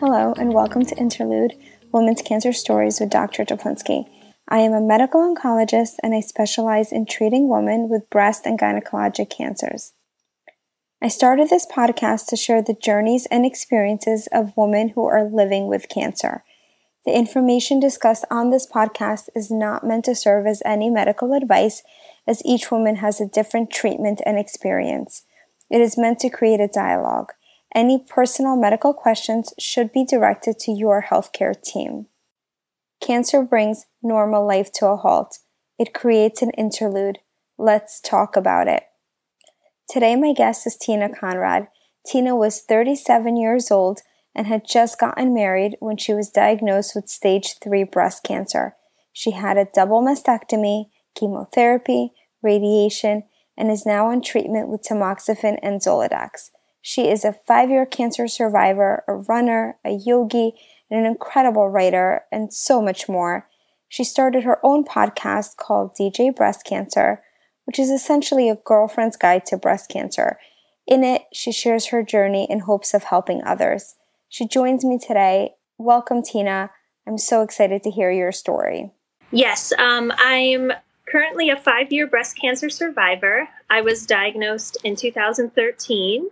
Hello, and welcome to Interlude Women's Cancer Stories with Dr. Toplinsky. I am a medical oncologist and I specialize in treating women with breast and gynecologic cancers. I started this podcast to share the journeys and experiences of women who are living with cancer. The information discussed on this podcast is not meant to serve as any medical advice, as each woman has a different treatment and experience. It is meant to create a dialogue. Any personal medical questions should be directed to your healthcare team. Cancer brings normal life to a halt. It creates an interlude. Let's talk about it. Today, my guest is Tina Conrad. Tina was 37 years old and had just gotten married when she was diagnosed with stage 3 breast cancer. She had a double mastectomy, chemotherapy, radiation, and is now on treatment with tamoxifen and Zoladex. She is a five year cancer survivor, a runner, a yogi, and an incredible writer, and so much more. She started her own podcast called DJ Breast Cancer, which is essentially a girlfriend's guide to breast cancer. In it, she shares her journey in hopes of helping others. She joins me today. Welcome, Tina. I'm so excited to hear your story. Yes, um, I'm currently a five year breast cancer survivor. I was diagnosed in 2013.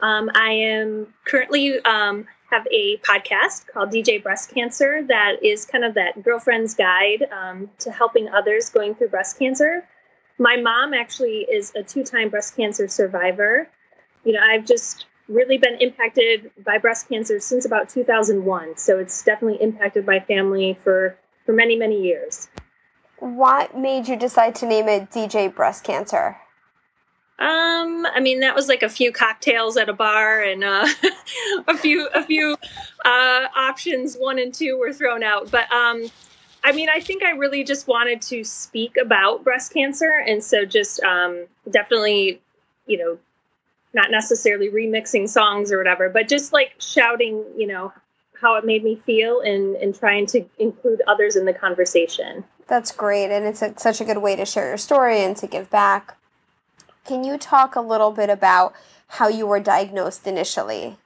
Um, I am currently um, have a podcast called DJ Breast Cancer that is kind of that girlfriend's guide um, to helping others going through breast cancer. My mom actually is a two time breast cancer survivor. You know, I've just really been impacted by breast cancer since about 2001. So it's definitely impacted my family for, for many, many years. What made you decide to name it DJ Breast Cancer? Um, I mean, that was like a few cocktails at a bar, and uh, a few a few uh, options one and two were thrown out. But um, I mean, I think I really just wanted to speak about breast cancer, and so just um, definitely, you know, not necessarily remixing songs or whatever, but just like shouting, you know, how it made me feel, and and trying to include others in the conversation. That's great, and it's a, such a good way to share your story and to give back. Can you talk a little bit about how you were diagnosed initially?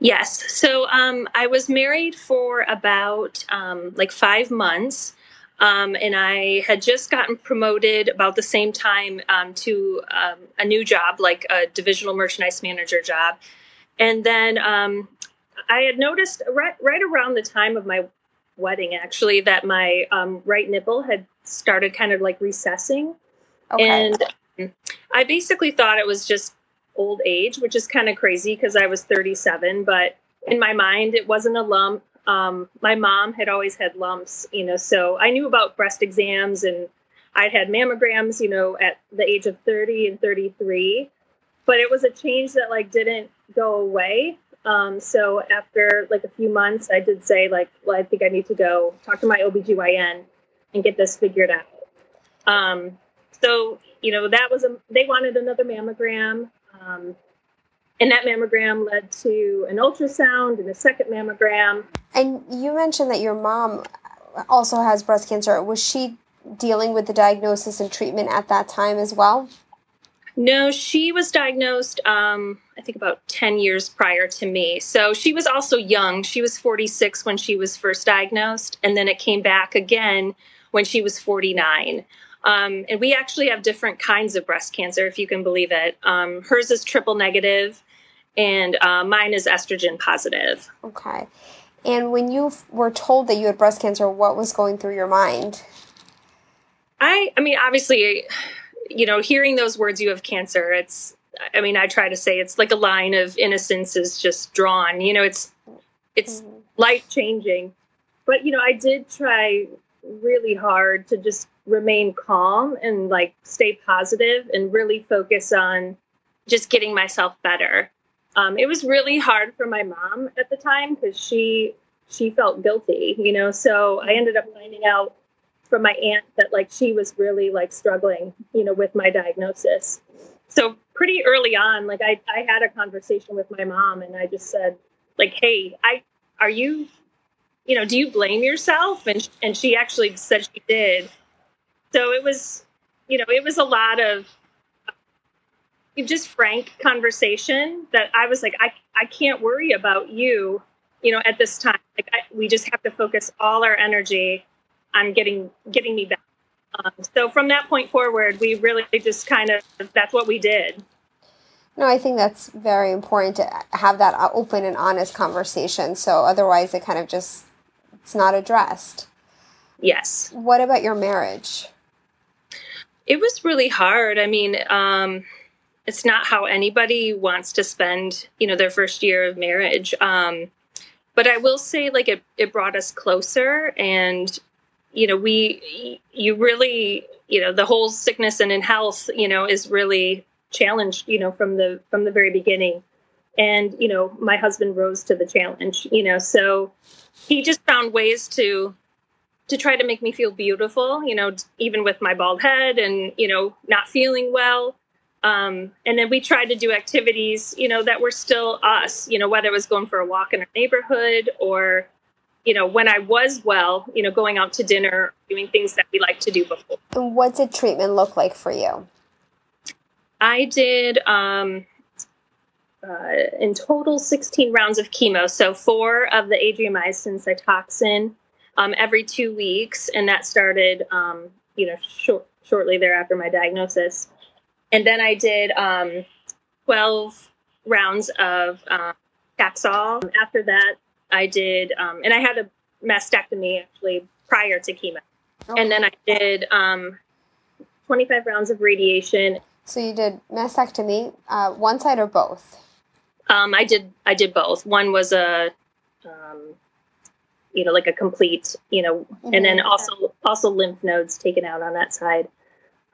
Yes. So um, I was married for about um, like five months. Um, and I had just gotten promoted about the same time um, to um, a new job, like a divisional merchandise manager job. And then um, I had noticed right, right around the time of my wedding, actually, that my right nipple had started kind of like recessing. Okay. And I basically thought it was just old age, which is kind of crazy because I was 37. But in my mind, it wasn't a lump. Um, my mom had always had lumps, you know, so I knew about breast exams and I'd had mammograms, you know, at the age of 30 and 33. But it was a change that like didn't go away. Um, so after like a few months, I did say like, well, I think I need to go talk to my OBGYN and get this figured out. Um, so you know that was a they wanted another mammogram um, and that mammogram led to an ultrasound and a second mammogram. And you mentioned that your mom also has breast cancer. Was she dealing with the diagnosis and treatment at that time as well? No she was diagnosed um, i think about 10 years prior to me. So she was also young. She was 46 when she was first diagnosed and then it came back again when she was 49 um, and we actually have different kinds of breast cancer, if you can believe it. Um, hers is triple negative, and uh, mine is estrogen positive. Okay. And when you were told that you had breast cancer, what was going through your mind? I, I mean, obviously, you know, hearing those words, you have cancer, it's, I mean, I try to say it's like a line of innocence is just drawn. You know, it's, it's mm-hmm. life changing. But, you know, I did try really hard to just remain calm and like stay positive and really focus on just getting myself better. Um, it was really hard for my mom at the time because she she felt guilty, you know. So I ended up finding out from my aunt that like she was really like struggling, you know, with my diagnosis. So pretty early on, like I, I had a conversation with my mom and I just said, like, hey, I are you, you know, do you blame yourself? And and she actually said she did so it was you know it was a lot of just frank conversation that i was like i, I can't worry about you you know, at this time, like I, we just have to focus all our energy on getting getting me back. Um, so from that point forward, we really just kind of that's what we did. No, I think that's very important to have that open and honest conversation. So otherwise, it kind of just it's not addressed. Yes. What about your marriage? It was really hard. I mean, um, it's not how anybody wants to spend, you know, their first year of marriage. Um, but I will say, like, it, it brought us closer, and you know, we, you really, you know, the whole sickness and in health, you know, is really challenged, you know, from the from the very beginning. And you know, my husband rose to the challenge, you know, so he just found ways to to try to make me feel beautiful, you know, even with my bald head and, you know, not feeling well. Um, and then we tried to do activities, you know, that were still us, you know, whether it was going for a walk in our neighborhood or, you know, when I was well, you know, going out to dinner, doing things that we like to do before. And what did treatment look like for you? I did, um, uh, in total 16 rounds of chemo. So four of the adriamycin Cytoxan um, every two weeks, and that started, um, you know, short, shortly thereafter my diagnosis. And then I did um, 12 rounds of um, Taxol. After that, I did, um, and I had a mastectomy actually prior to chemo. Okay. And then I did um, 25 rounds of radiation. So you did mastectomy, uh, one side or both? Um, I did. I did both. One was a, um, you know, like a complete, you know, mm-hmm. and then mm-hmm. also also lymph nodes taken out on that side.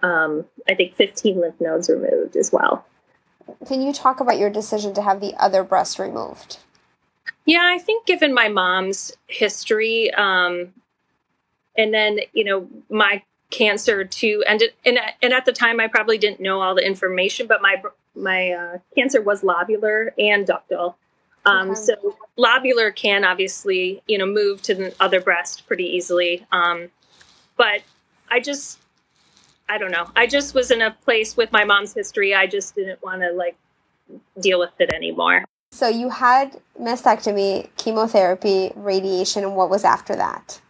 Um, I think 15 lymph nodes removed as well. Can you talk about your decision to have the other breast removed? Yeah, I think given my mom's history, um, and then you know my cancer too, and it, and and at the time I probably didn't know all the information, but my my uh, cancer was lobular and ductal. Um, okay. So lobular can obviously, you know, move to the other breast pretty easily. Um, but I just, I don't know. I just was in a place with my mom's history. I just didn't want to like deal with it anymore. So you had mastectomy, chemotherapy, radiation, and what was after that?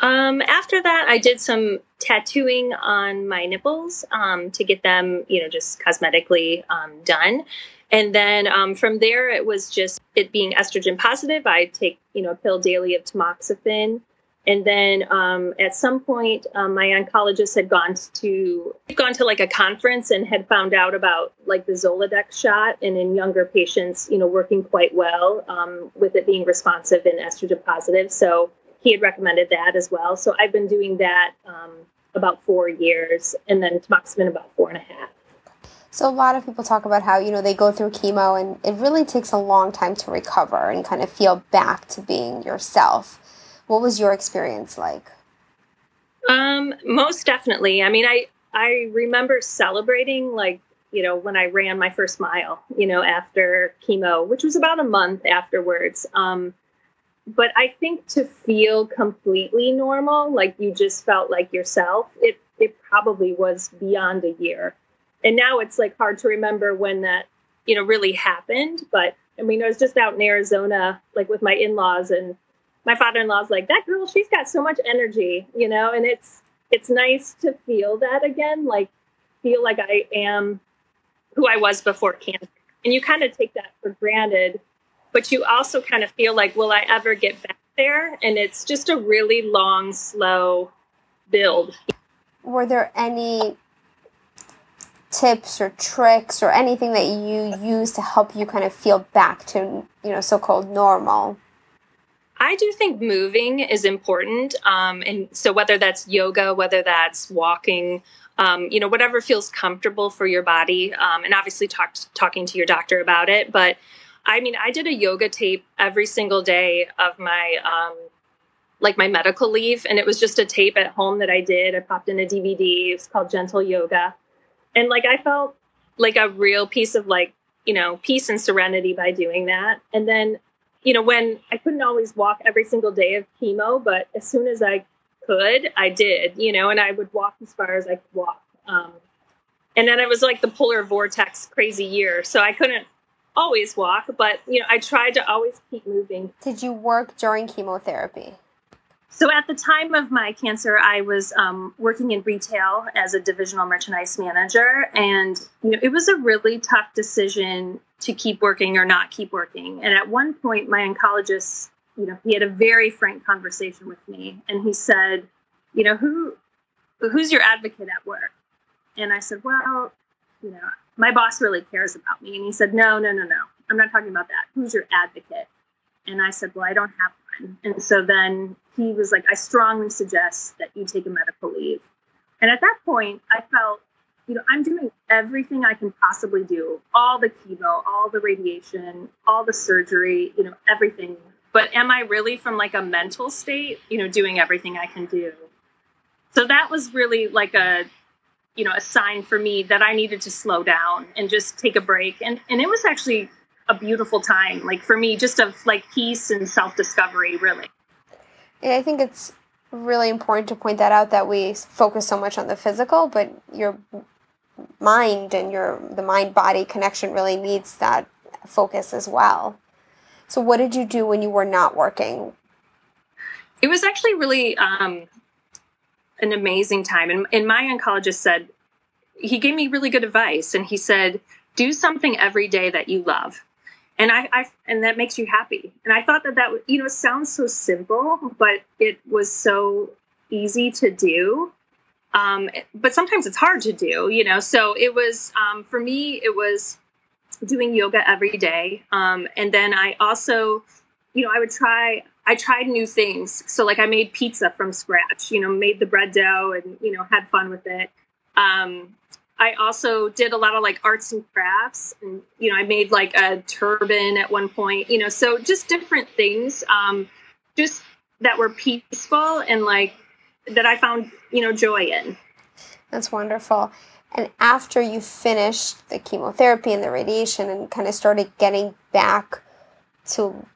Um, after that, I did some tattooing on my nipples um, to get them, you know, just cosmetically um, done. And then um, from there, it was just it being estrogen positive. I take, you know, a pill daily of tamoxifen. And then um, at some point, um, my oncologist had gone to gone to like a conference and had found out about like the Zoladex shot, and in younger patients, you know, working quite well um, with it being responsive and estrogen positive. So he had recommended that as well. So I've been doing that um, about four years, and then tamoxifen about four and a half. So a lot of people talk about how you know they go through chemo and it really takes a long time to recover and kind of feel back to being yourself. What was your experience like? Um, most definitely. I mean, I I remember celebrating like you know when I ran my first mile, you know, after chemo, which was about a month afterwards. Um, but I think to feel completely normal, like you just felt like yourself, it it probably was beyond a year. And now it's like hard to remember when that, you know, really happened. But I mean, I was just out in Arizona, like with my in-laws, and my father-in-law's like, that girl, she's got so much energy, you know, and it's it's nice to feel that again, like feel like I am who I was before cancer. And you kind of take that for granted but you also kind of feel like, will I ever get back there? And it's just a really long, slow build. Were there any tips or tricks or anything that you use to help you kind of feel back to, you know, so called normal? I do think moving is important. Um, and so, whether that's yoga, whether that's walking, um, you know, whatever feels comfortable for your body, um, and obviously talk, talking to your doctor about it. But I mean, I did a yoga tape every single day of my um, like my medical leave, and it was just a tape at home that I did. I popped in a DVD. It's called Gentle Yoga, and like I felt like a real piece of like you know peace and serenity by doing that. And then you know when I couldn't always walk every single day of chemo, but as soon as I could, I did. You know, and I would walk as far as I could walk. Um, and then it was like the polar vortex crazy year, so I couldn't always walk, but you know, I tried to always keep moving. Did you work during chemotherapy? So at the time of my cancer, I was um, working in retail as a divisional merchandise manager, and you know, it was a really tough decision to keep working or not keep working. And at one point, my oncologist, you know, he had a very frank conversation with me, and he said, "You know, who who's your advocate at work?" And I said, "Well, you know, my boss really cares about me." And he said, "No, no, no, no. I'm not talking about that. Who's your advocate?" And I said, "Well, I don't have one." And so then he was like, I strongly suggest that you take a medical leave. And at that point, I felt, you know, I'm doing everything I can possibly do all the chemo, all the radiation, all the surgery, you know, everything. But am I really from like a mental state, you know, doing everything I can do? So that was really like a, you know, a sign for me that I needed to slow down and just take a break. And and it was actually a beautiful time, like for me, just of like peace and self discovery, really. I think it's really important to point that out that we focus so much on the physical, but your mind and your the mind body connection really needs that focus as well. So, what did you do when you were not working? It was actually really um, an amazing time, and, and my oncologist said he gave me really good advice, and he said, "Do something every day that you love." and I, I, and that makes you happy. And i thought that that you know sounds so simple but it was so easy to do. Um, but sometimes it's hard to do you know? So it was um, for me it was doing yoga every day. Um, and then i also you know i would try i tried new things so like i made pizza from scratch you know made the bread dough and you know had fun with it um, I also did a lot of like arts and crafts, and you know, I made like a turban at one point. You know, so just different things, um, just that were peaceful and like that I found you know joy in. That's wonderful. And after you finished the chemotherapy and the radiation, and kind of started getting back to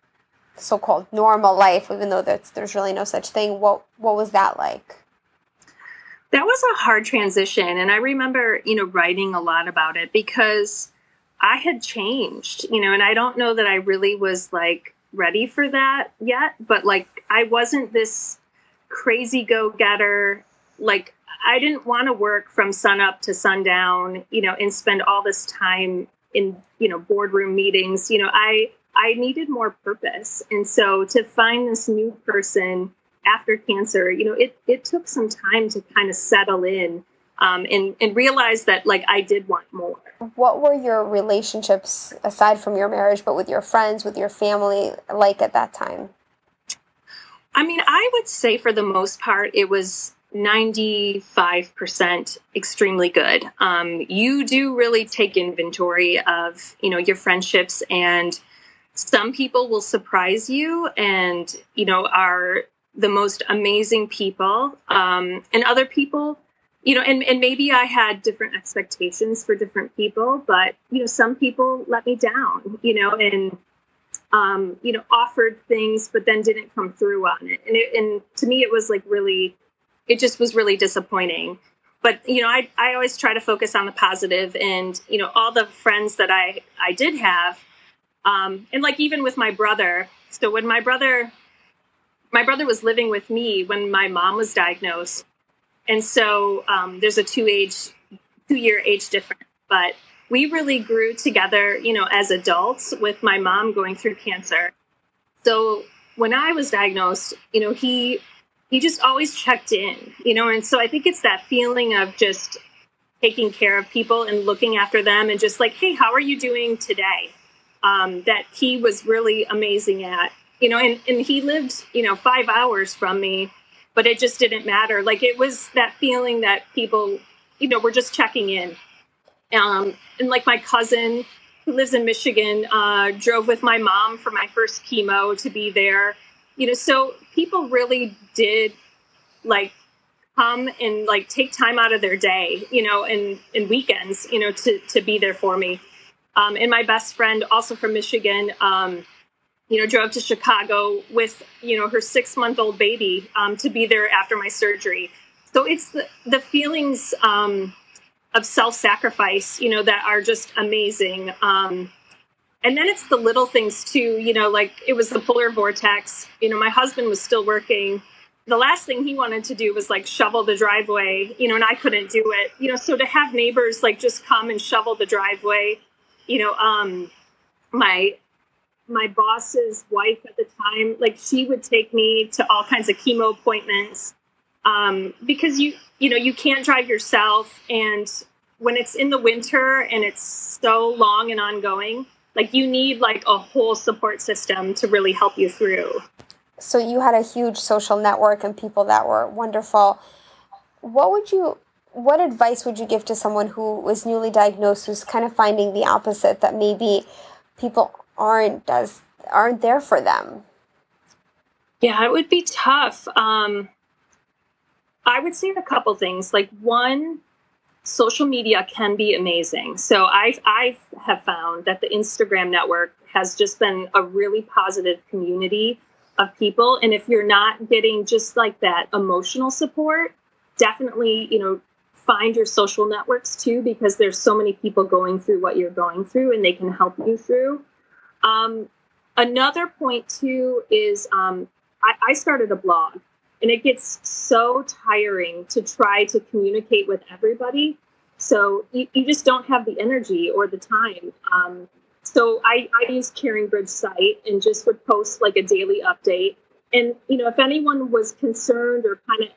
so-called normal life, even though there's there's really no such thing, what what was that like? that was a hard transition and i remember you know writing a lot about it because i had changed you know and i don't know that i really was like ready for that yet but like i wasn't this crazy go-getter like i didn't want to work from sun up to sundown you know and spend all this time in you know boardroom meetings. You know i i needed more purpose and so to find this new person after cancer, you know, it, it took some time to kind of settle in um, and, and realize that like I did want more. What were your relationships aside from your marriage, but with your friends, with your family like at that time? I mean, I would say for the most part, it was 95% extremely good. Um, you do really take inventory of, you know, your friendships and some people will surprise you and, you know, are the most amazing people um, and other people you know and, and maybe i had different expectations for different people but you know some people let me down you know and um, you know offered things but then didn't come through on it. And, it and to me it was like really it just was really disappointing. But you know I, I always try to focus on the positive and you know all the friends that i i did have um, and like even with my brother so when my brother my brother was living with me when my mom was diagnosed, and so um, there's a two age, two year age difference. But we really grew together, you know, as adults with my mom going through cancer. So when I was diagnosed, you know, he he just always checked in, you know, and so I think it's that feeling of just taking care of people and looking after them and just like, hey, how are you doing today? Um, that he was really amazing at you know, and, and he lived, you know, five hours from me, but it just didn't matter. Like it was that feeling that people, you know, were just checking in. Um, and like my cousin who lives in Michigan uh, drove with my mom for my first chemo to be there. You know, so people really did like come and like take time out of their day, you know, and, and weekends, you know, to, to be there for me. Um, and my best friend, also from Michigan, um, you know, drove to Chicago with, you know, her six month old baby um, to be there after my surgery. So it's the, the feelings um, of self sacrifice, you know, that are just amazing. Um, and then it's the little things too you know like it was the polar vortex you know my husband was still working the last thing he wanted to do was like shovel the driveway you know and i couldn't do it you know so to have neighbors like just come and shovel the driveway you know um my my boss's wife at the time like she would take me to all kinds of chemo appointments um because you you know you can't drive yourself. And when it's in the winter and it's so long and ongoing like you need like a whole support system to really help you through. So you had a huge social network and people that were wonderful. What would you what advice would you give to someone who was newly diagnosed who's kind of finding the opposite that maybe people aren't as aren't there for them? Yeah it would be tough. Um i would say a couple things. Like one social media can be amazing. So i've I have found that the Instagram network has just been a really positive community of people. And if you're not getting just like that emotional support, definitely, you know, find your social networks too because there's so many people going through what you're going through and they can help you through. Um, another point too is um, I, I started a blog and it gets so tiring to try to communicate with everybody. So you, you just don't have the energy or the time. Um, so I, I use CaringBridge site and just would post like a daily update. And you know if anyone was concerned or kind of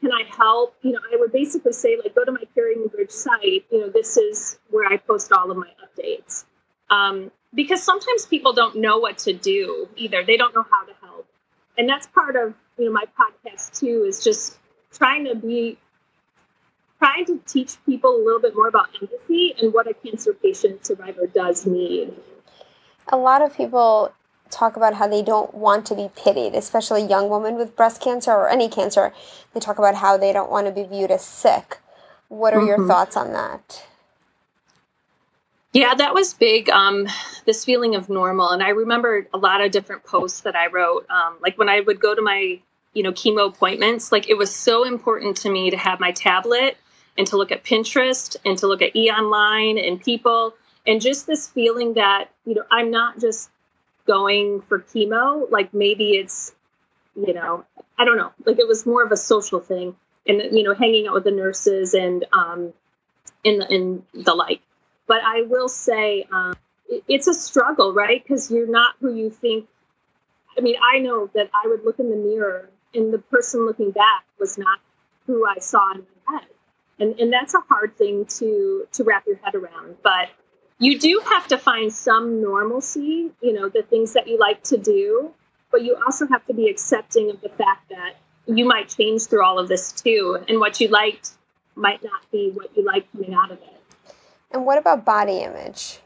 can i help? You know i would basically say like go to my CaringBridge site. You know this is where i post all of my updates. Um, because sometimes people don't know what to do either. They don't know how to help. And that's part of you know my podcast too is just trying to be trying to teach people a little bit more about empathy and what a cancer patient survivor does need. A lot of people talk about how they don't want to be pitied especially young women with breast cancer or any cancer they talk about how they don't want to be viewed as sick what are mm-hmm. your thoughts on that yeah, that was big. Um, this feeling of normal, and I remember a lot of different posts that I wrote. Um, like when I would go to my, you know, chemo appointments, like it was so important to me to have my tablet and to look at Pinterest and to look at E Online and people, and just this feeling that you know I'm not just going for chemo. Like maybe it's, you know, I don't know. Like it was more of a social thing, and you know, hanging out with the nurses and um, in the, in the like. But I will say um, it, it's a struggle, right? Because you're not who you think. I mean, I know that I would look in the mirror and the person looking back was not who I saw in my head. And, and that's a hard thing to to wrap your head around. But you do have to find some normalcy, you know, the things that you like to do, but you also have to be accepting of the fact that you might change through all of this too. And what you liked might not be what you like coming out of it. And what about body image?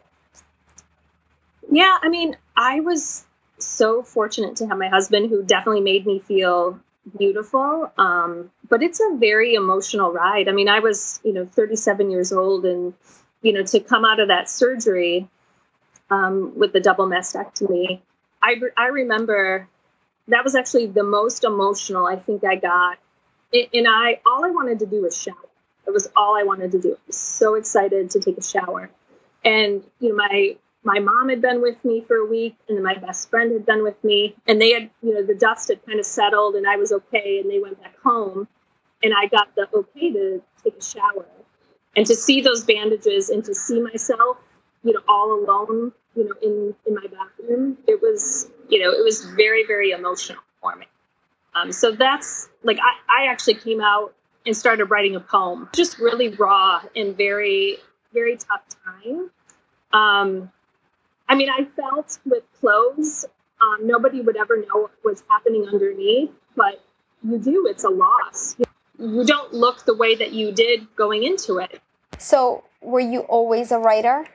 Yeah, I mean, I was so fortunate to have my husband who definitely made me feel beautiful. Um, but it's a very emotional ride. I mean, I was, you know, 37 years old and, you know, to come out of that surgery um, with the double mastectomy, I, I remember that was actually the most emotional I think I got. And I, all I wanted to do was shower. It was all I wanted to do. I was so excited to take a shower. And you know, my my mom had been with me for a week, and then my best friend had been with me, and they had, you know, the dust had kind of settled, and I was okay, and they went back home, and I got the okay to take a shower, and to see those bandages, and to see myself, you know, all alone, you know, in in my bathroom, it was, you know, it was very very emotional for me. Um, so that's like I, I actually came out and started writing a poem. Just really raw and very, very tough time. Um, I mean, I felt with clothes, um, nobody would ever know what was happening underneath, but you do. It's a loss. You don't look the way that you did going into it. So, were you always a writer?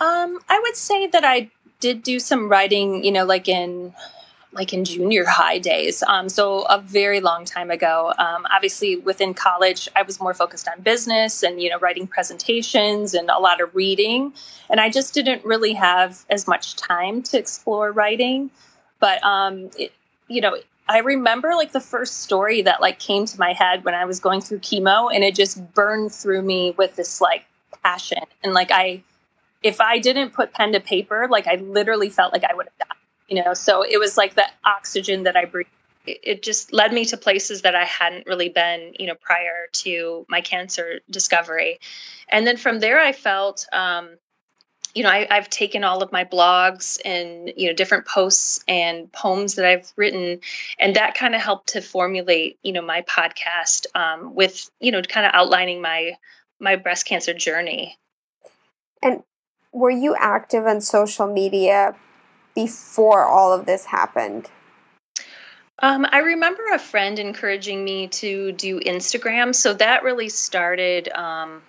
Um, I would say that I did do some writing, you know, like in like in junior high days. Um, so a very long time ago. Um, obviously, within college, I was more focused on business and you know writing presentations and a lot of reading, and I just didn't really have as much time to explore writing. But um, it, you know, I remember like the first story that like came to my head when I was going through chemo, and it just burned through me with this like passion, and like I if I didn't put pen to paper, like I literally felt like I would have died, you know? So it was like the oxygen that I breathed. It just led me to places that I hadn't really been, you know, prior to my cancer discovery. And then from there, I felt, um, you know, I, have taken all of my blogs and you know different posts and poems that I've written, and that kind of helped to formulate you know my podcast um, with you know kind of outlining my my breast cancer journey. And were you active on social media before all of this happened? Um, I remember a friend encouraging me to do Instagram, so that really started. Um,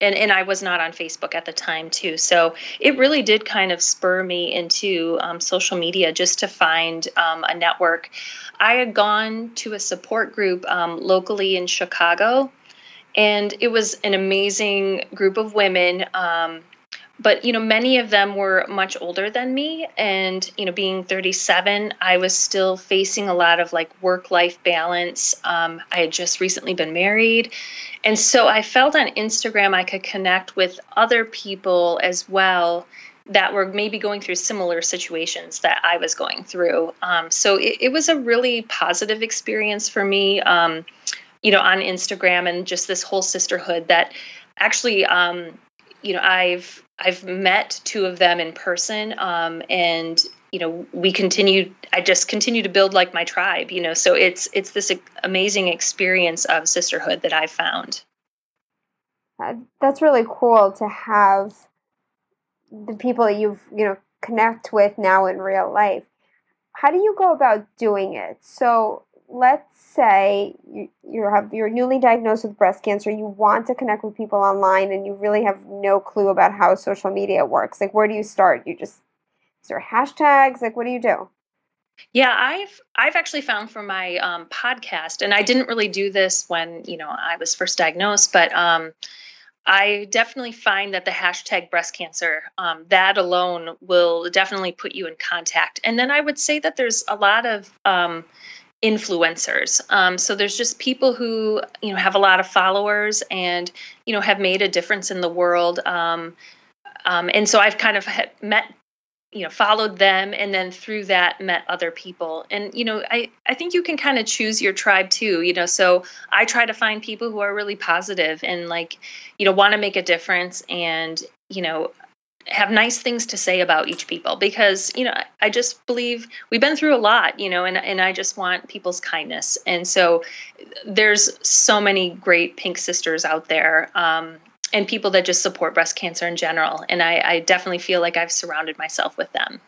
and and I was not on Facebook at the time too. So it really did kind of spur me into um, social media just to find um, a network. I had gone to a support group um, locally in Chicago, and it was an amazing group of women. Um, but you know many of them were much older than me. And you know being 37 i was still facing a lot of like work life balance. Um, i had just recently been married. And so I felt on Instagram I could connect with other people as well that were maybe going through similar situations that I was going through. Um, so it, it, was a really positive experience for me, um, you know, on Instagram and just this whole sisterhood that actually, um, you know, I've I've met two of them in person, um, and you know we continue i just continue to build like my tribe you know so it's it's this amazing experience of sisterhood that i found. That's really cool to have the people that you've you know connect with now in real life. How do you go about doing it? So let's say you, you have you're newly diagnosed with breast cancer you want to connect with people online and you really have no clue about how social media works like where do you start you just is there hashtags? Like, what do you do? Yeah, I've I've actually found for my um, podcast, and I didn't really do this when you know I was first diagnosed, but um, I definitely find that the hashtag breast cancer um, that alone will definitely put you in contact. And then I would say that there's a lot of um, influencers. Um, so there's just people who you know have a lot of followers and you know have made a difference in the world. Um, um, and so I've kind of met you know followed them and then through that met other people and you know i i think you can kind of choose your tribe too you know so i try to find people who are really positive and like you know want to make a difference and you know have nice things to say about each people because you know i just believe we've been through a lot you know and, and i just want people's kindness and so there's so many great pink sisters out there um, and people that just support breast cancer in general. And I, I definitely feel like I've surrounded myself with them.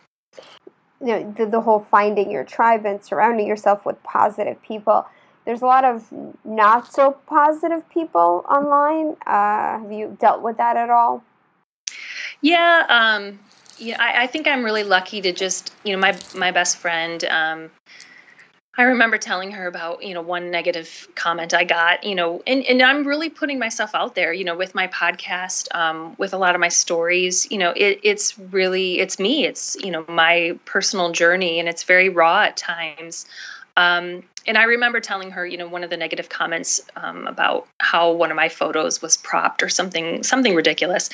You know, the, the whole finding your tribe and surrounding yourself with positive people. There's a lot of not so positive people online. Uh, have you dealt with that at all? Yeah, um, yeah. I, I, think I'm really lucky to just, you know, my my best friend. Um, I remember telling her about, you know, one negative comment I got, you know, and, and I'm really putting myself out there, you know, with my podcast, um, with a lot of my stories, you know, it, it's really, it's me, it's, you know, my personal journey and it's very raw at times. Um, and I remember telling her, you know, one of the negative comments um, about how one of my photos was propped or something, something ridiculous.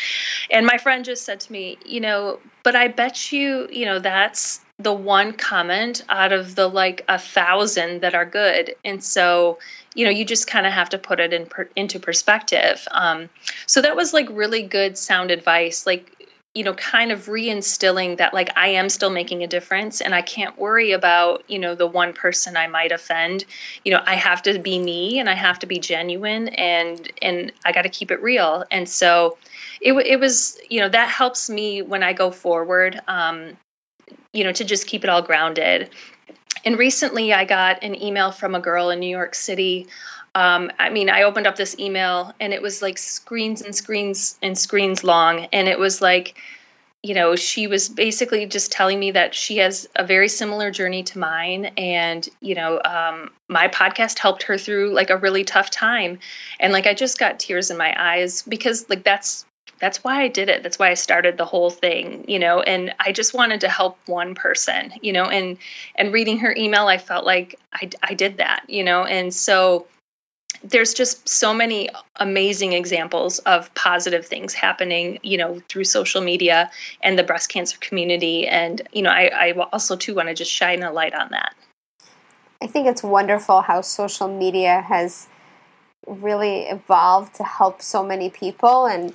And my friend just said to me, you know, but I bet you, you know, that's the one comment out of the like a thousand that are good. And so you know you just kind of have to put it in per, into perspective. Um, so that was like really good sound advice. Like you know kind of reinstilling that like i am still making a difference and i can't worry about you know the one person i might offend you know i have to be me and i have to be genuine and and i got to keep it real and so it, it was you know that helps me when i go forward um, you know, to just keep it all grounded. And recently I got an email from a girl in New York City. Um, I mean, I opened up this email and it was like screens and screens and screens long. And it was like, you know, she was basically just telling me that she has a very similar journey to mine. And, you know, um, my podcast helped her through like a really tough time. And like, I just got tears in my eyes because, like, that's that's why I did it. That's why I started the whole thing, you know, and I just wanted to help one person, you know, and and reading her email, I felt like I I did that, you know, and so there's just so many amazing examples of positive things happening, you know, through social media and the breast cancer community. And, you know, I, I also too want to just shine a light on that. I think it's wonderful how social media has really evolved to help so many people and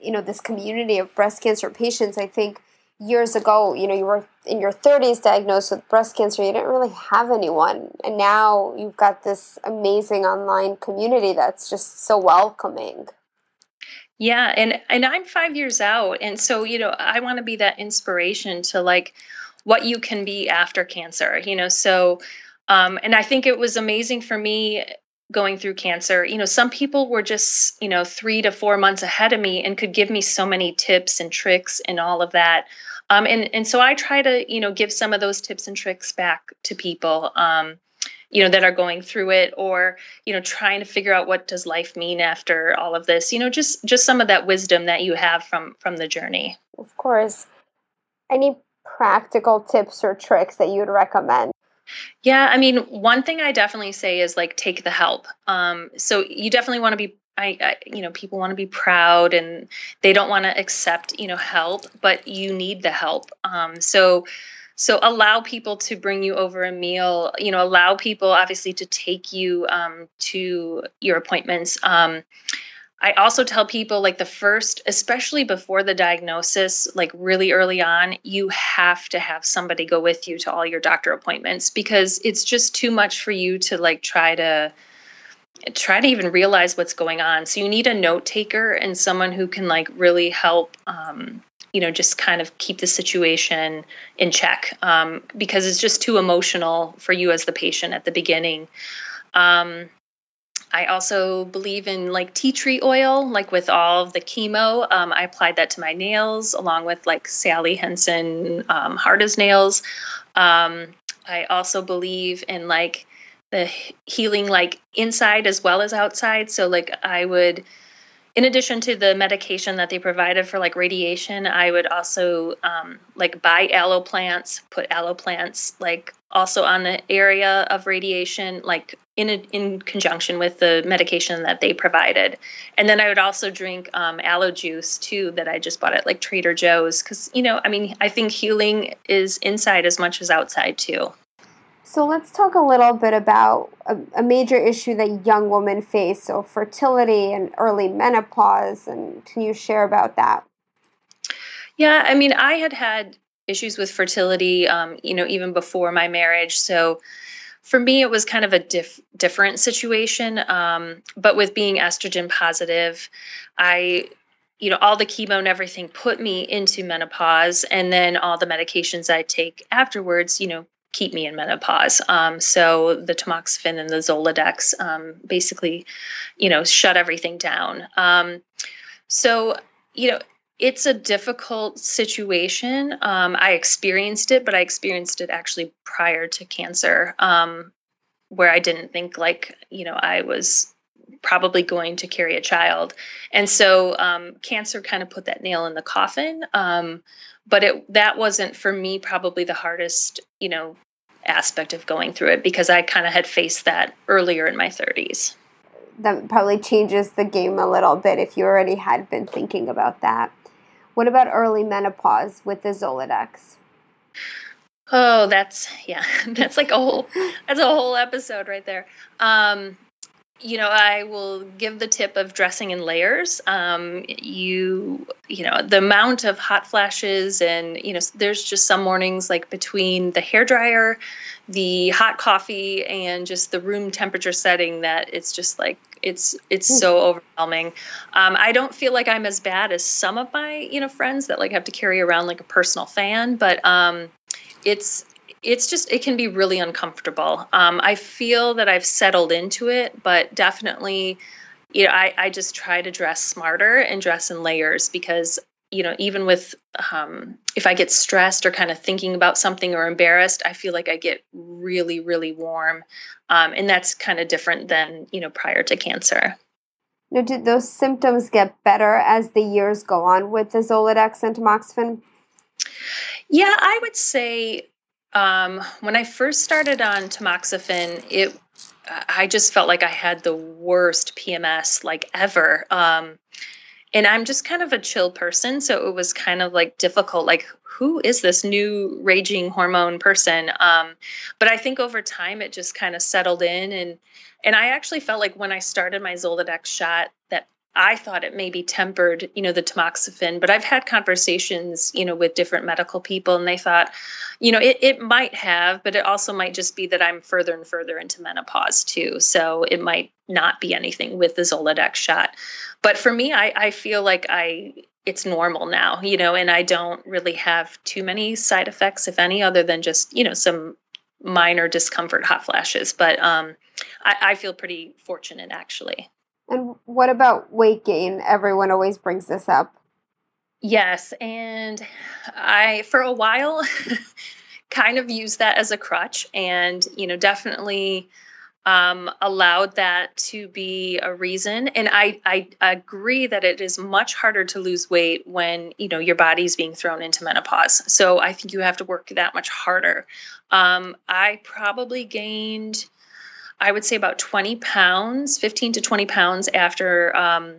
you know this community of breast cancer patients i think years ago you know you were in your 30s diagnosed with breast cancer you didn't really have anyone. And now you've got this amazing online community that's just so welcoming. Yeah and and i'm 5 years out and so you know i want to be that inspiration to like what you can be after cancer you know so um, and I think it was amazing for me going through cancer. You know some people were just you know 3 to 4 months ahead of me and could give me so many tips and tricks and all of that. Um, and and so I try to you know give some of those tips and tricks back to people um, you know that are going through it or you know trying to figure out what does life mean after all of this. You know just just some of that wisdom that you have from from the journey. Of course. Any practical tips or tricks that you would recommend yeah, I mean, one thing I definitely say is like take the help. Um, so you definitely want to be I, I, you know people want to be proud and they don't want to accept you know help but you need the help um, so so allow people to bring you over a meal you know allow people obviously to take you um, to your appointments um, I also tell people like the first, especially before the diagnosis, like really early on, you have to have somebody go with you to all your doctor appointments because it's just too much for you to like try to try to even realize what's going on. So you need a note taker and someone who can like really help um, you know just kind of keep the situation in check um, because it's just too emotional for you as the patient at the beginning um, I also believe in like tea tree oil, like with all the chemo. Um, I applied that to my nails along with like Sally Hansen um, hard as nails. Um, I also believe in like the healing like inside as well as outside. So like I would in addition to the medication that they provided for like radiation, I would also um, like buy aloe plants, put aloe plants like also on the area of radiation, like in a, in conjunction with the medication that they provided. And then I would also drink um, aloe juice too that I just bought at like Trader Joe's because you know I mean I think healing is inside as much as outside too. So let's talk a little bit about a, a, major issue that young women face, so fertility and early menopause, and can you share about that? Yeah, I mean, I had had issues with fertility, um, you know, even before my marriage. So for me, it was kind of a diff- different situation. Um, but with being estrogen positive, I you know all the chemo and everything put me into menopause and then all the medications i take afterwards you know keep me in menopause. Um, so the tamoxifen and the Zoladex um, basically, you know, shut everything down. Um, so, you know, it's a difficult situation. Um, I experienced it, but I experienced it actually prior to cancer, um, where I didn't think like, you know, I was probably going to carry a child. And so um, cancer kind of put that nail in the coffin. But it that wasn't for me probably the hardest, you know, aspect of going through it because I kind of had faced that earlier in my 30s. That probably changes the game a little bit if you already had been thinking about that. What about early menopause with the Zoladex? Oh, that's yeah, that's like a whole that's a whole episode right there. Um, you know, I will give the tip of dressing in layers. Um, you, you know, the amount of hot flashes, and you know, there's just some mornings like between the hair dryer, the hot coffee, and just the room temperature setting that it's just like it's it's so overwhelming. Um, I don't feel like I'm as bad as some of my you know friends that like have to carry around like a personal fan, but um, it's it's just it can be really uncomfortable. Um, I feel that I've settled into it, but definitely, you know, I, I just try to dress smarter and dress in layers because you know even with um, if i get stressed or kind of thinking about something or embarrassed i feel like i get really really warm. Um, and that's kind of different than you know prior to cancer. Now did those symptoms get better as the years go on with the zoladex and tamoxifen? Yeah i would say um, when I first started on tamoxifen, it I just felt like I had the worst PMS like ever. Um, and I'm just kind of a chill person, so it was kind of like difficult. Like, who is this new raging hormone person? Um, but I think over time it just kind of settled in, and and I actually felt like when I started my Zoladex shot that I thought it maybe tempered, you know, the tamoxifen, but I've had conversations, you know, with different medical people and they thought, you know, it, it might have, but it also might just be that I'm further and further into menopause too. So it might not be anything with the Zoladex shot. But for me, I, I feel like I it's normal now, you know, and I don't really have too many side effects, if any, other than just, you know, some minor discomfort, hot flashes. But um, I, I feel pretty fortunate actually. And what about weight gain? Everyone always brings this up. Yes, and I for a while kind of used that as a crutch and you know definitely um, allowed that to be a reason and I, I agree that it is much harder to lose weight when you know your body's being thrown into menopause so i think you have to work that much harder um, i probably gained I would say about 20 pounds, 15 to 20 pounds after, um,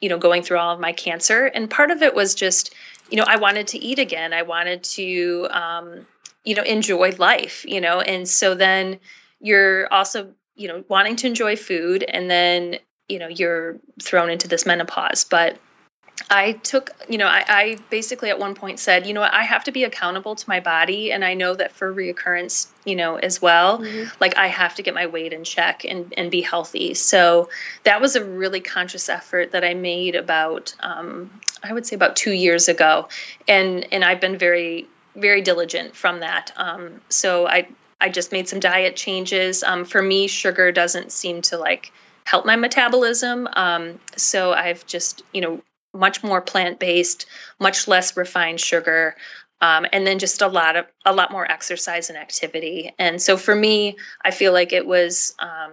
you know, going through all of my cancer. And part of it was just, you know, I wanted to eat again. I wanted to, um, you know, enjoy life, you know, and so then you're also, you know, wanting to enjoy food and then, you know, you're thrown into this menopause. But I took, you know, I, I, basically at one point said, you know, I have to be accountable to my body. And I know that for reoccurrence, you know, as well, mm-hmm. like I have to get my weight in check and, and be healthy. So that was a really conscious effort that I made about, um, I would say about two years ago. And, and I've been very, very diligent from that. Um, so I, I just made some diet changes. Um, for me, sugar doesn't seem to like help my metabolism. Um, so I've just, you know, much more plant based, much less refined sugar. Um, and then just a lot of a lot more exercise and activity. And so for me, I feel like it was, um,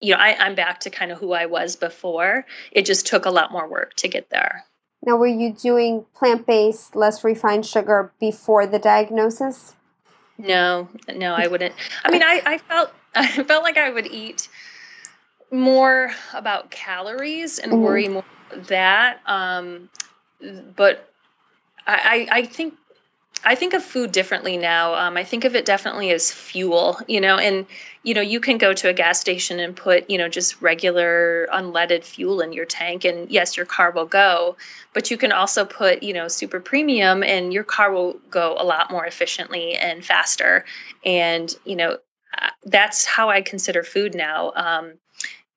you know, I, I'm back to kind of who I was before. It just took a lot more work to get there. Now, were you doing plant based, less refined sugar before the diagnosis? No, no, I wouldn't. I mean, I, I felt I felt like I would eat more about calories and mm-hmm. worry more that. Um, but I, I think I think of food differently now. Um, I think of it definitely as fuel, you know, and you know, you can go to a gas station and put, you know, just regular unleaded fuel in your tank, and yes, your car will go. But you can also put, you know, super premium, and your car will go a lot more efficiently and faster. And you know, uh, that's how I consider food now. Um,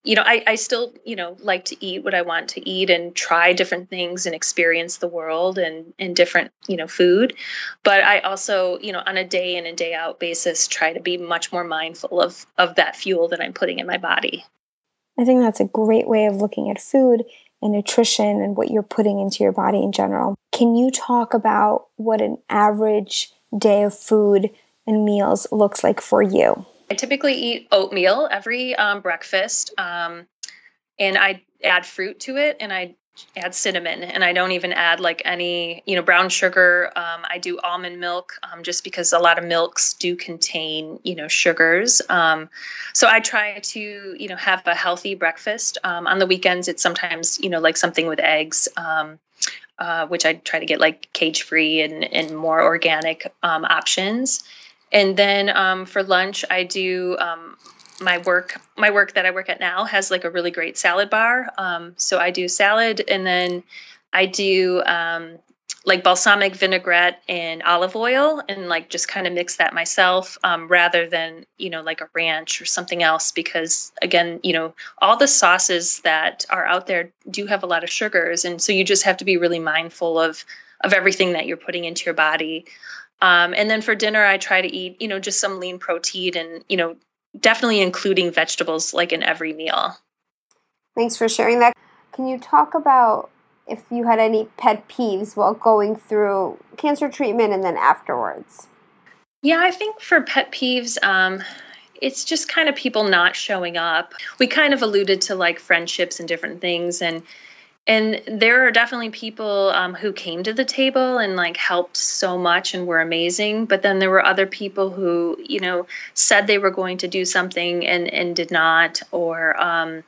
you know, I, I still, you know, like to eat what I want to eat and try different things and experience the world and, and different, you know, food. But I also, you know, on a day in and day out basis, try to be much more mindful of, of that fuel that I'm putting in my body. I think that's a great way of looking at food and nutrition and what you're putting into your body in general. Can you talk about what an average day of food and meals looks like for you? I typically eat oatmeal every um, breakfast, um, and I add fruit to it, and I add cinnamon, and I don't even add like any, you know, brown sugar. Um, I do almond milk um, just because a lot of milks do contain, you know, sugars. Um, so I try to, you know, have a healthy breakfast. Um, on the weekends, it's sometimes, you know, like something with eggs. Uh, which I try to get like cage free and, and more organic options and then um, for lunch i do um, my work my work that i work at now has like a really great salad bar. Um, so i do salad and then i do um, like balsamic vinaigrette and olive oil and like just kind of mix that myself um, rather than you know like a ranch or something else because again you know all the sauces that are out there do have a lot of sugars and so you just have to be really mindful of of everything that you're putting into your body um, and then for dinner, I try to eat, you know, just some lean protein and, you know, definitely including vegetables like in every meal. Thanks for sharing that. Can you talk about if you had any pet peeves while going through cancer treatment and then afterwards? Yeah, I think for pet peeves, um, it's just kind of people not showing up. We kind of alluded to like friendships and different things. And and there are definitely people um, who came to the table and like helped so much and were amazing but then there were other people who you know said they were going to do something and and did not or um,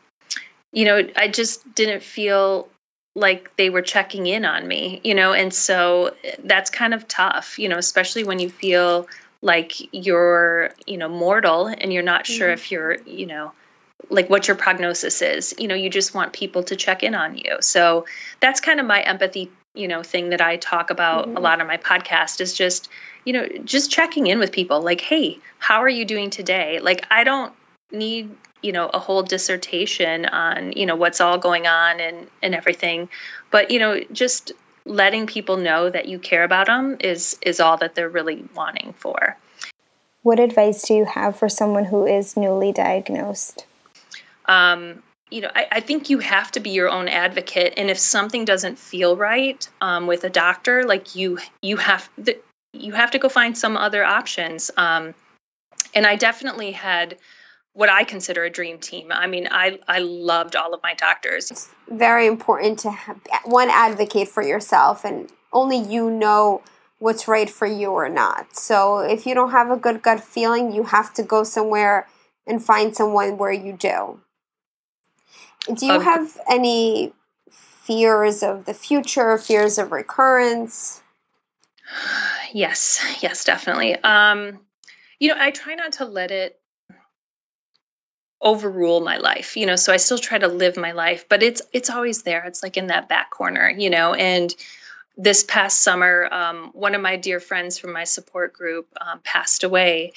you know i just didn't feel like they were checking in on me you know and so that's kind of tough you know especially when you feel like you're you know mortal and you're not sure mm-hmm. if you're you know like what your prognosis is. You know you just want people to check in on you. So that's kind of my empathy you know thing that i talk about mm-hmm. a lot on my podcast is just you know just checking in with people. Like hey how are you doing today? Like i don't need you know a whole dissertation on you know what's all going on and and everything. But you know just letting people know that you care about them is is all that they're really wanting for. What advice do you have for someone who is newly diagnosed um, you know, I, I, think you have to be your own advocate, and if something doesn't feel right um, with a doctor, like you, you have the, you have to go find some other options. Um, and I definitely had what I consider a dream team. I mean, I I loved all of my doctors. It's very important to have one advocate for yourself, and only you know what's right for you or not. So if you don't have a good gut feeling, you have to go somewhere and find someone where you do. Do you um, have any fears of the future, fears of recurrence? Yes, yes, definitely. Um, you know, I try not to let it overrule my life you know so i still try to live my life but it's it's always there it's like in that back corner you know and this past summer um, one of my dear friends from my support group um, passed away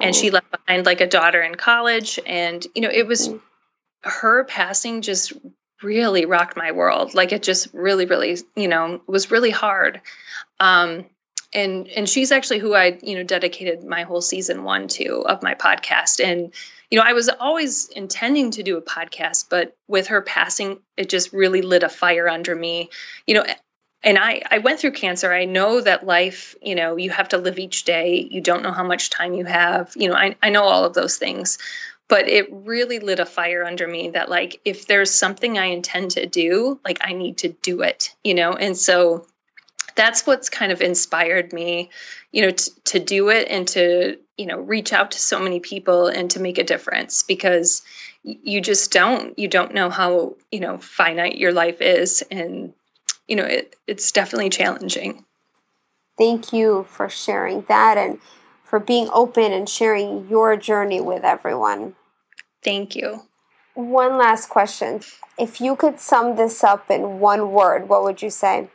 and she left behind like a daughter in college and you know it was mm-hmm her passing just really rocked my world. Like it just really, really, you know, was really hard. Um, and and she's actually who I, you know, dedicated my whole season one to of my podcast. And you know, I was always intending to do a podcast, but with her passing, it just really lit a fire under me. You know, and I, I went through cancer. I know that life, you know, you have to live each day. You don't know how much time you have. You know, I, I know all of those things but it really lit a fire under me that like if there's something i intend to do like i need to do it you know? And so that's what's kind of inspired me you know t- to do it and to you know reach out to so many people and to make a difference because you just don't you don't know how you know finite your life is. And you know it, it's definitely challenging. Thank you for sharing that and for being open and sharing your journey with everyone. Thank you. One last question. If you could sum this up in one word, what would you say?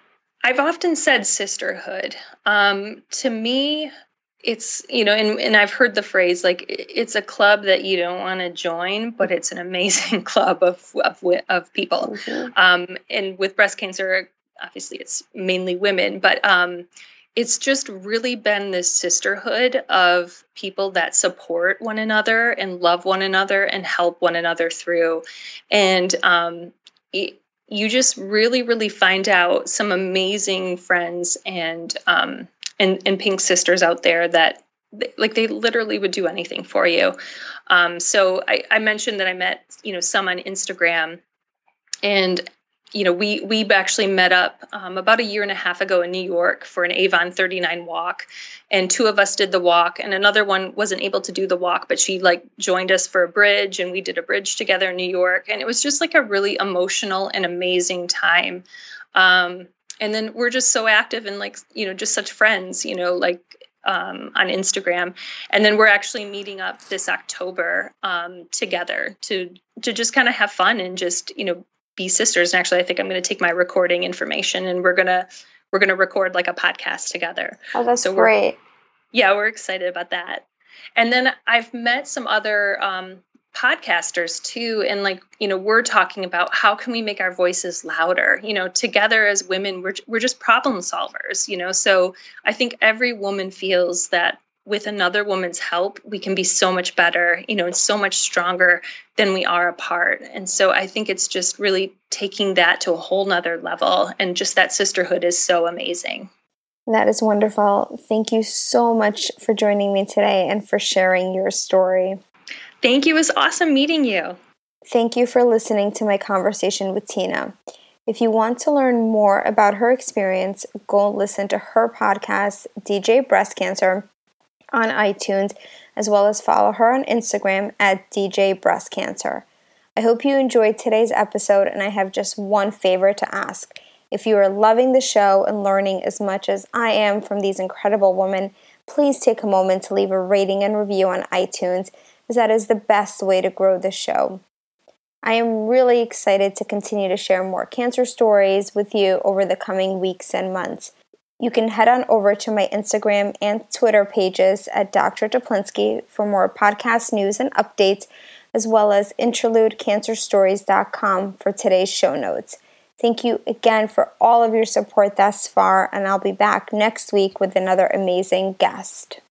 I've often said sisterhood. Um, to me, it's you know and, and i've heard the phrase like it's a club that you don't want to join but it's an amazing club of of, of people mm-hmm. um, and with breast cancer obviously it's mainly women but um, it's just really been this sisterhood of people that support one another and love one another and help one another through. And um, it, you just really, really find out some amazing friends and um, and, and pink sisters out there that like they literally would do anything for you. Um, so I, I mentioned that I met you know some on Instagram, and you know, we we actually met up um, about a year and a half ago in New York for an Avon 39 walk, and two of us did the walk, and another one wasn't able to do the walk, but she like joined us for a bridge, and we did a bridge together in New York, and it was just like a really emotional and amazing time. Um, and then we're just so active and like you know just such friends, you know, like um, on Instagram, and then we're actually meeting up this October um, together to to just kind of have fun and just you know be sisters. And actually, I think I'm going to take my recording information and we're gonna we're gonna record like a podcast together. Oh, that's so great. Yeah, we're excited about that. And then I've met some other um, podcasters too and like you know we're talking about how can we make our voices louder you know together as women we're we're just problem solvers you know so i think every woman feels that with another woman's help, we can be so much better, you know, and so much stronger than we are apart. And so I think it's just really taking that to a whole nother level. And just that sisterhood is so amazing. That is wonderful. Thank you so much for joining me today and for sharing your story. Thank you. It was awesome meeting you. Thank you for listening to my conversation with Tina. If you want to learn more about her experience, go listen to her podcast, DJ Breast Cancer, on iTunes, as well as follow her on Instagram at DJ Breast Cancer. I hope you enjoyed today's episode, and I have just one favor to ask. If you are loving the show and learning as much as I am from these incredible women, please take a moment to leave a rating and review on iTunes, as that is the best way to grow the show. I am really excited to continue to share more cancer stories with you over the coming weeks and months. You can head on over to my Instagram and Twitter pages at Dr. Teplinsky for more podcast news and updates, as well as interludecancerstories.com for today's show notes. Thank you again for all of your support thus far, and I'll be back next week with another amazing guest.